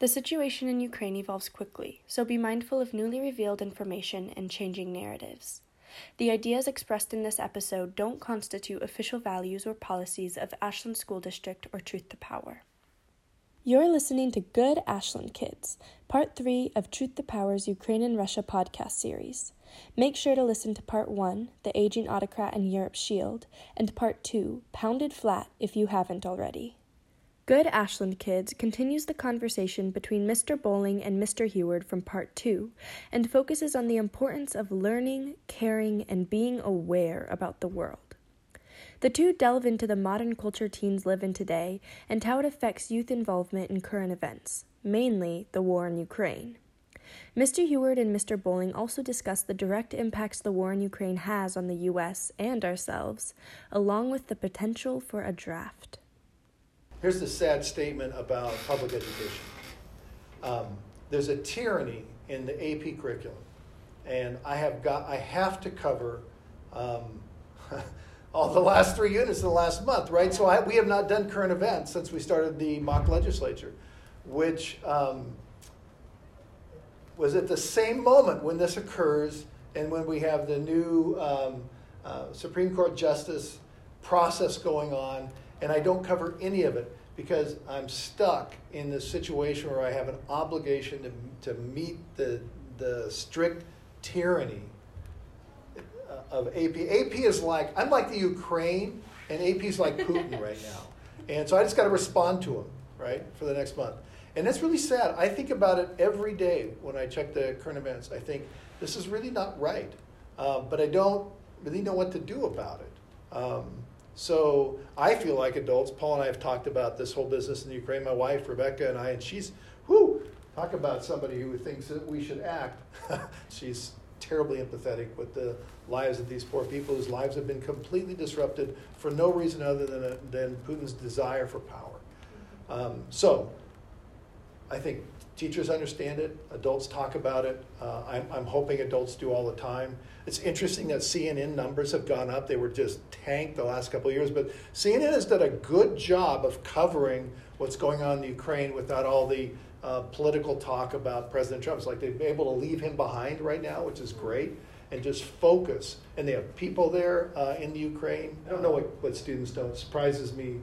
The situation in Ukraine evolves quickly, so be mindful of newly revealed information and changing narratives. The ideas expressed in this episode don't constitute official values or policies of Ashland School District or Truth to Power. You're listening to Good Ashland Kids, part three of Truth to Power's Ukraine and Russia podcast series. Make sure to listen to part one, The Aging Autocrat and Europe's Shield, and part two, Pounded Flat, if you haven't already. Good Ashland Kids continues the conversation between Mr. Bolling and Mr. Huard from part two and focuses on the importance of learning, caring, and being aware about the world. The two delve into the modern culture teens live in today and how it affects youth involvement in current events, mainly the war in Ukraine. Mr. Huard and Mr. Bolling also discuss the direct impacts the war in Ukraine has on the U.S. and ourselves, along with the potential for a draft. Here's the sad statement about public education um, there's a tyranny in the AP curriculum, and I have, got, I have to cover. Um, all the last three units in the last month, right? So I, we have not done current events since we started the mock legislature, which um, was at the same moment when this occurs and when we have the new um, uh, Supreme Court justice process going on, and I don't cover any of it because I'm stuck in this situation where I have an obligation to, to meet the, the strict tyranny of AP. AP is like, I'm like the Ukraine, and AP is like Putin right now. And so I just got to respond to him, right, for the next month. And that's really sad. I think about it every day when I check the current events. I think this is really not right. Uh, but I don't really know what to do about it. Um, so I feel like adults, Paul and I have talked about this whole business in Ukraine, my wife, Rebecca, and I, and she's, whoo, talk about somebody who thinks that we should act. she's terribly empathetic with the lives of these poor people whose lives have been completely disrupted for no reason other than, a, than Putin's desire for power. Um, so, I think teachers understand it, adults talk about it. Uh, I'm, I'm hoping adults do all the time. It's interesting that CNN numbers have gone up. They were just tanked the last couple of years, but CNN has done a good job of covering what's going on in Ukraine without all the uh, political talk about President Trump. It's like they've been able to leave him behind right now, which is great, and just focus. And they have people there uh, in the Ukraine. I don't know what, what students don't. It surprises me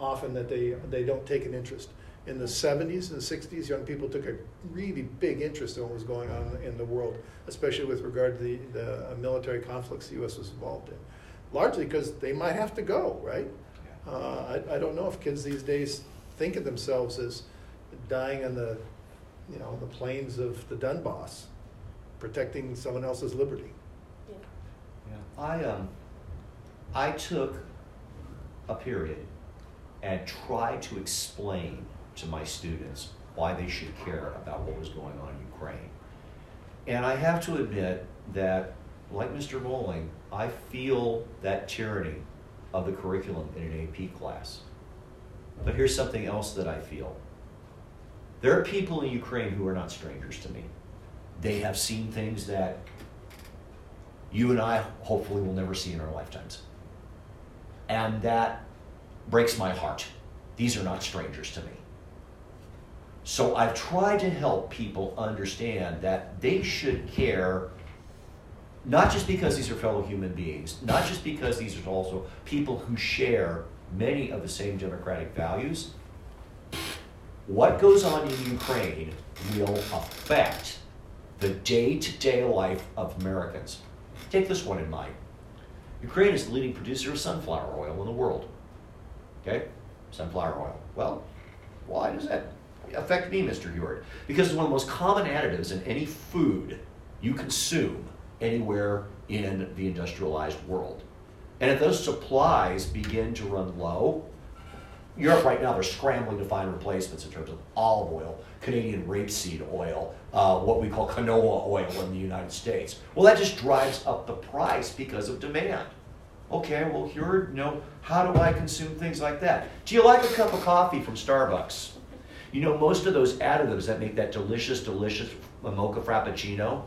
often that they, they don't take an interest. In the 70s and the 60s, young people took a really big interest in what was going on in the world, especially with regard to the, the military conflicts the U.S. was involved in. Largely because they might have to go, right? Uh, I, I don't know if kids these days think of themselves as dying on the, you know, the plains of the Donbass, protecting someone else's liberty. Yeah. yeah. I um, I took a period and tried to explain to my students why they should care about what was going on in Ukraine. And I have to admit that, like Mr. Bolling, I feel that tyranny of the curriculum in an AP class. But here's something else that I feel there are people in Ukraine who are not strangers to me. They have seen things that you and I hopefully will never see in our lifetimes. And that breaks my heart. These are not strangers to me. So I've tried to help people understand that they should care not just because these are fellow human beings, not just because these are also people who share many of the same democratic values, what goes on in Ukraine will affect the day to day life of Americans. Take this one in mind Ukraine is the leading producer of sunflower oil in the world. Okay? Sunflower oil. Well, why does that affect me, Mr. Huard? Because it's one of the most common additives in any food you consume anywhere in the industrialized world. And if those supplies begin to run low, Europe right now, they're scrambling to find replacements in terms of olive oil, Canadian rapeseed oil, uh, what we call canola oil in the United States. Well, that just drives up the price because of demand. Okay, well, here, you know, how do I consume things like that? Do you like a cup of coffee from Starbucks? You know, most of those additives that make that delicious, delicious mocha frappuccino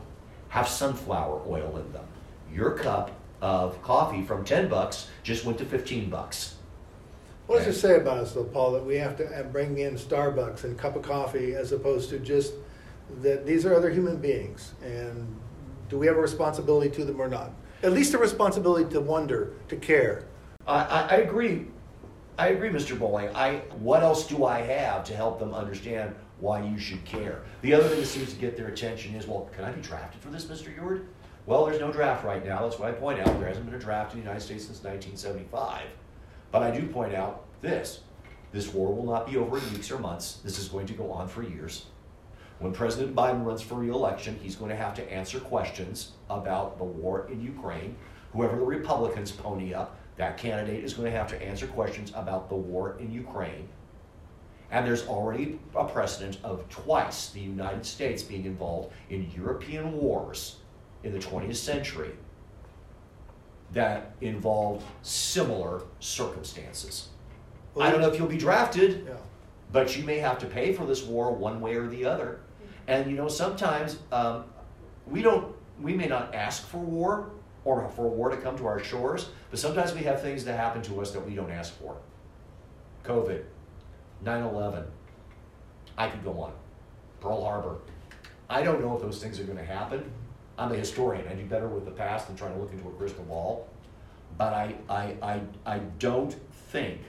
have sunflower oil in them. Your cup of coffee from 10 bucks just went to 15 bucks What does it say about us, though, Paul, that we have to uh, bring in Starbucks and cup of coffee as opposed to just that these are other human beings? And do we have a responsibility to them or not? At least a responsibility to wonder, to care. I, I, I agree. I agree, Mr. Bolling. I, what else do I have to help them understand why you should care? The other thing that seems to get their attention is, well, can I be drafted for this, Mr. Huard? Well, there's no draft right now. That's why I point out there hasn't been a draft in the United States since 1975. But I do point out this this war will not be over in weeks or months. This is going to go on for years. When President Biden runs for reelection, he's going to have to answer questions about the war in Ukraine. Whoever the Republicans pony up, that candidate is going to have to answer questions about the war in Ukraine. And there's already a precedent of twice the United States being involved in European wars in the 20th century that involved similar circumstances. I don't know if you'll be drafted, Yeah. but you may have to pay for this war one way or the other. And you know, sometimes um, we don't, we may not ask for war or for war to come to our shores, but sometimes we have things that happen to us that we don't ask for. COVID, 9 11, I could go on. Pearl Harbor. I don't know if those things are going to happen. I'm a historian. I do better with the past than trying to look into a crystal ball. But I, I, I, I don't think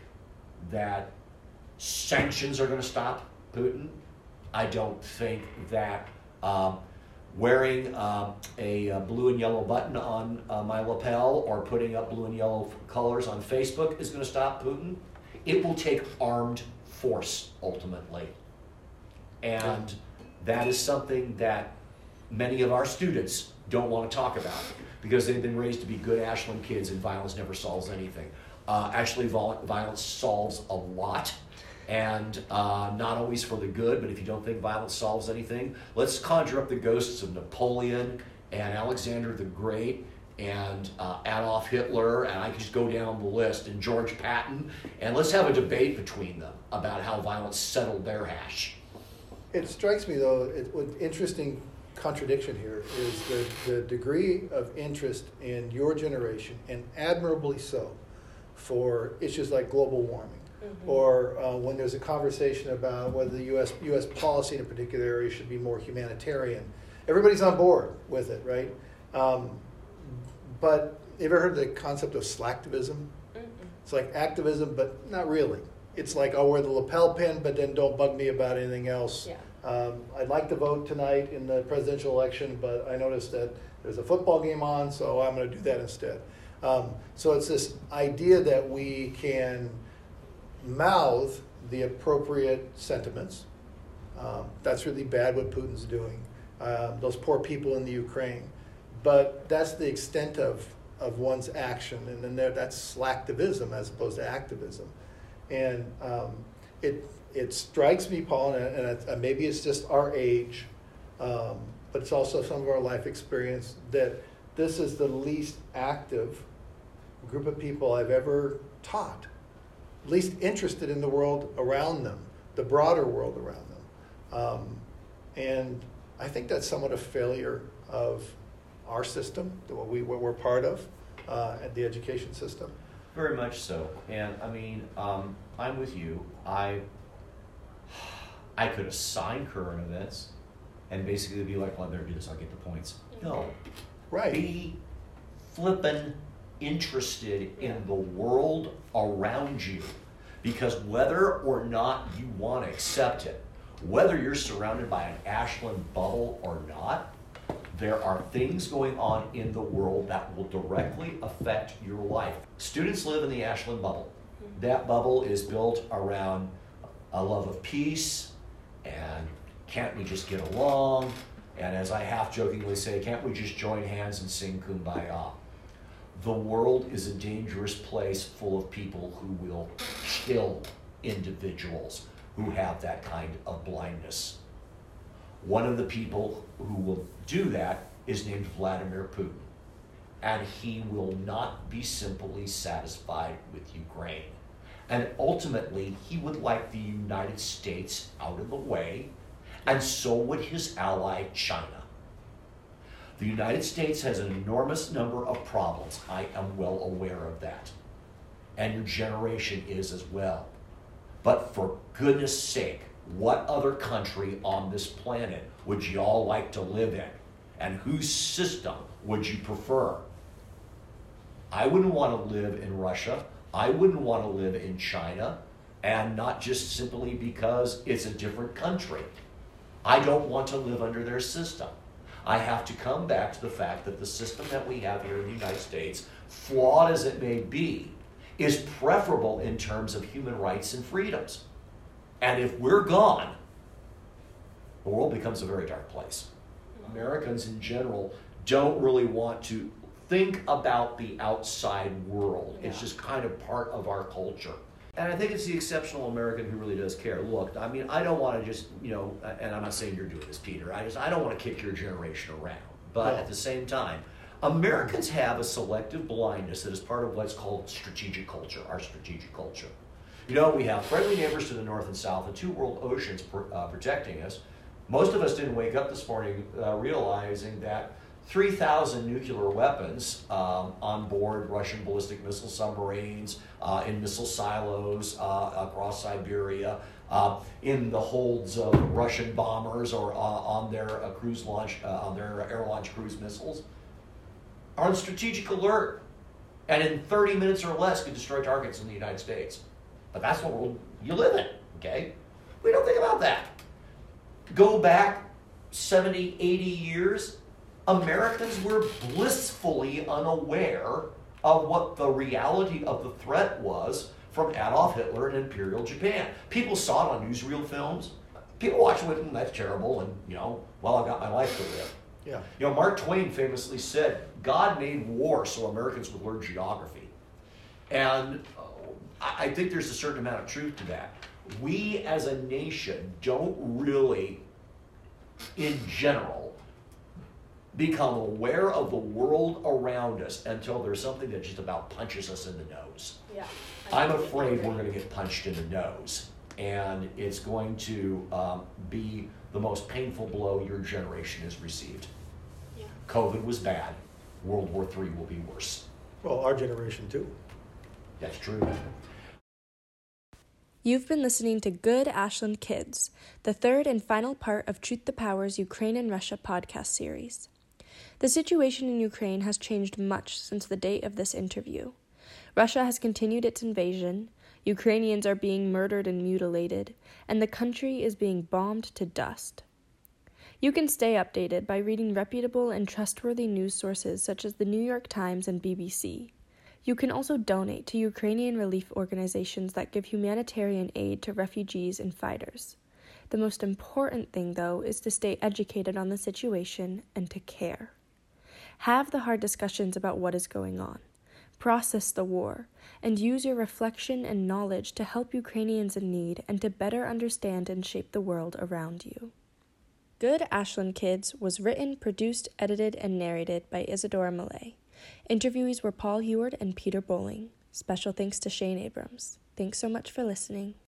that sanctions are going to stop Putin. I don't think that um, wearing um, a, uh blue and yellow button on uh, my lapel or putting up blue and yellow colors on Facebook is going to stop Putin. It will take armed force ultimately. And that is something that many of our students don't want to talk about because they've been raised to be good Ashland kids and violence never solves anything. Uh, actually, violence solves a lot and uh, not always for the good, but if you don't think violence solves anything, let's conjure up the ghosts of Napoleon and Alexander the Great and uh, Adolf Hitler, and I can just go down the list, and George Patton, and let's have a debate between them about how violence settled their hash. It strikes me, though, it, what interesting contradiction here is the, the degree of interest in your generation, and admirably so, for issues like global warming. Or uh, when there's a conversation about whether the U.S. U.S. policy in a particular area should be more humanitarian, everybody's on board with it, right? Um, but have you ever heard the concept of slacktivism? It's like activism, but not really. It's like I'll wear the lapel pin, but then don't bug me about anything else. Yeah. Um, I'd like to vote tonight in the presidential election, but I noticed that there's a football game on, so I'm going to do that instead. Um, so it's this idea that we can mouth the appropriate sentiments. Um, that's really bad what Putin's doing. Um, those poor people in the Ukraine. But that's the extent of, of one's action, and then there, that's slacktivism as opposed to activism. And um, it, it strikes me, Paul, and, and it, uh, maybe it's just our age, um, but it's also some of our life experience, that this is the least active group of people I've ever taught, least interested in the world around them, the broader world around them. Um, and I think that's somewhat a failure of our system, the what we what we're part of, uh, at the education system. Very much so. And I mean, um, I'm with you. I I could assign current events and basically be like, well, I better do this, I'll get the points. No. Right. Be flippin' interested in the world around you. Because whether or not you want to accept it, whether you're surrounded by an Ashland bubble or not, there are things going on in the world that will directly affect your life. Students live in the Ashland bubble. Mm-hmm. That bubble is built around a love of peace and can't we just get along? And as I half jokingly say, can't we just join hands and sing kumbaya? The world is a dangerous place full of people who will kill individuals who have that kind of blindness. One of the people who will do that is named Vladimir Putin. And he will not be simply satisfied with Ukraine. And ultimately, he would like the United States out of the way, and so would his ally China. The United States has an enormous number of problems. I am well aware of that. and your generation is as well. But for goodness sake, what other country on this planet would you all like to live in? And whose system would you prefer? I wouldn't want to live in Russia. I wouldn't want to live in China. And not just simply because it's a different country. I don't want to live under their system. I have to come back to the fact that the system that we have here in the United States, flawed as it may be, is preferable in terms of human rights and freedoms. And if we're gone, the world becomes a very dark place. Americans in general don't really want to think about the outside world. It's just kind of part of our culture. And I think it's the exceptional American who really does care. Look, I mean, I don't want to just, you know, and I'm not saying you're doing this, Peter. I just, I don't want to kick your generation around. But at the same time, Americans have a selective blindness that is part of what's called strategic culture, our strategic culture. You know, we have friendly neighbors to the north and south and two world oceans uh, protecting us. Most of us didn't wake up this morning uh, realizing that 3,000 nuclear weapons um, on board Russian ballistic missile submarines, uh, in missile silos uh, across Siberia, uh, in the holds of Russian bombers or uh, on their uh, cruise launch, uh, on their air launch cruise missiles, are on strategic alert, and in 30 minutes or less could destroy targets in the United States. But that's what world you live in, okay? We don't think about that. Go back 70, 80 years, Americans were blissfully unaware of what the reality of the threat was from Adolf Hitler and Imperial Japan. People saw it on newsreel films. People watched it, and that's terrible, and you know, well, I've got my life to live. Yeah. You know, Mark Twain famously said, God made war so Americans would learn geography. And uh, I think there's a certain amount of truth to that. We as a nation don't really, in general, become aware of the world around us until there's something that just about punches us in the nose. Yeah. I'm afraid we're going to get punched in the nose, and it's going to um, be the most painful blow your generation has received. Yeah. COVID was bad. World War III will be worse. Well, our generation too. That's true. You've been listening to Good Ashland Kids, the third and final part of Truth the Power's Ukraine and Russia podcast series. The situation in Ukraine has changed much since the date of this interview. Russia has continued its invasion, Ukrainians are being murdered and mutilated, and the country is being bombed to dust. You can stay updated by reading reputable and trustworthy news sources such as the New York Times and BBC. You can also donate to Ukrainian relief organizations that give humanitarian aid to refugees and fighters. The most important thing, though, is to stay educated on the situation and to care. Have the hard discussions about what is going on. Process the war, and use your reflection and knowledge to help Ukrainians in need and to better understand and shape the world around you. Good Ashland Kids was written, produced, edited, and narrated by Isadora Millay. Interviewees were Paul Huard and Peter Bolling. Special thanks to Shane Abrams. Thanks so much for listening.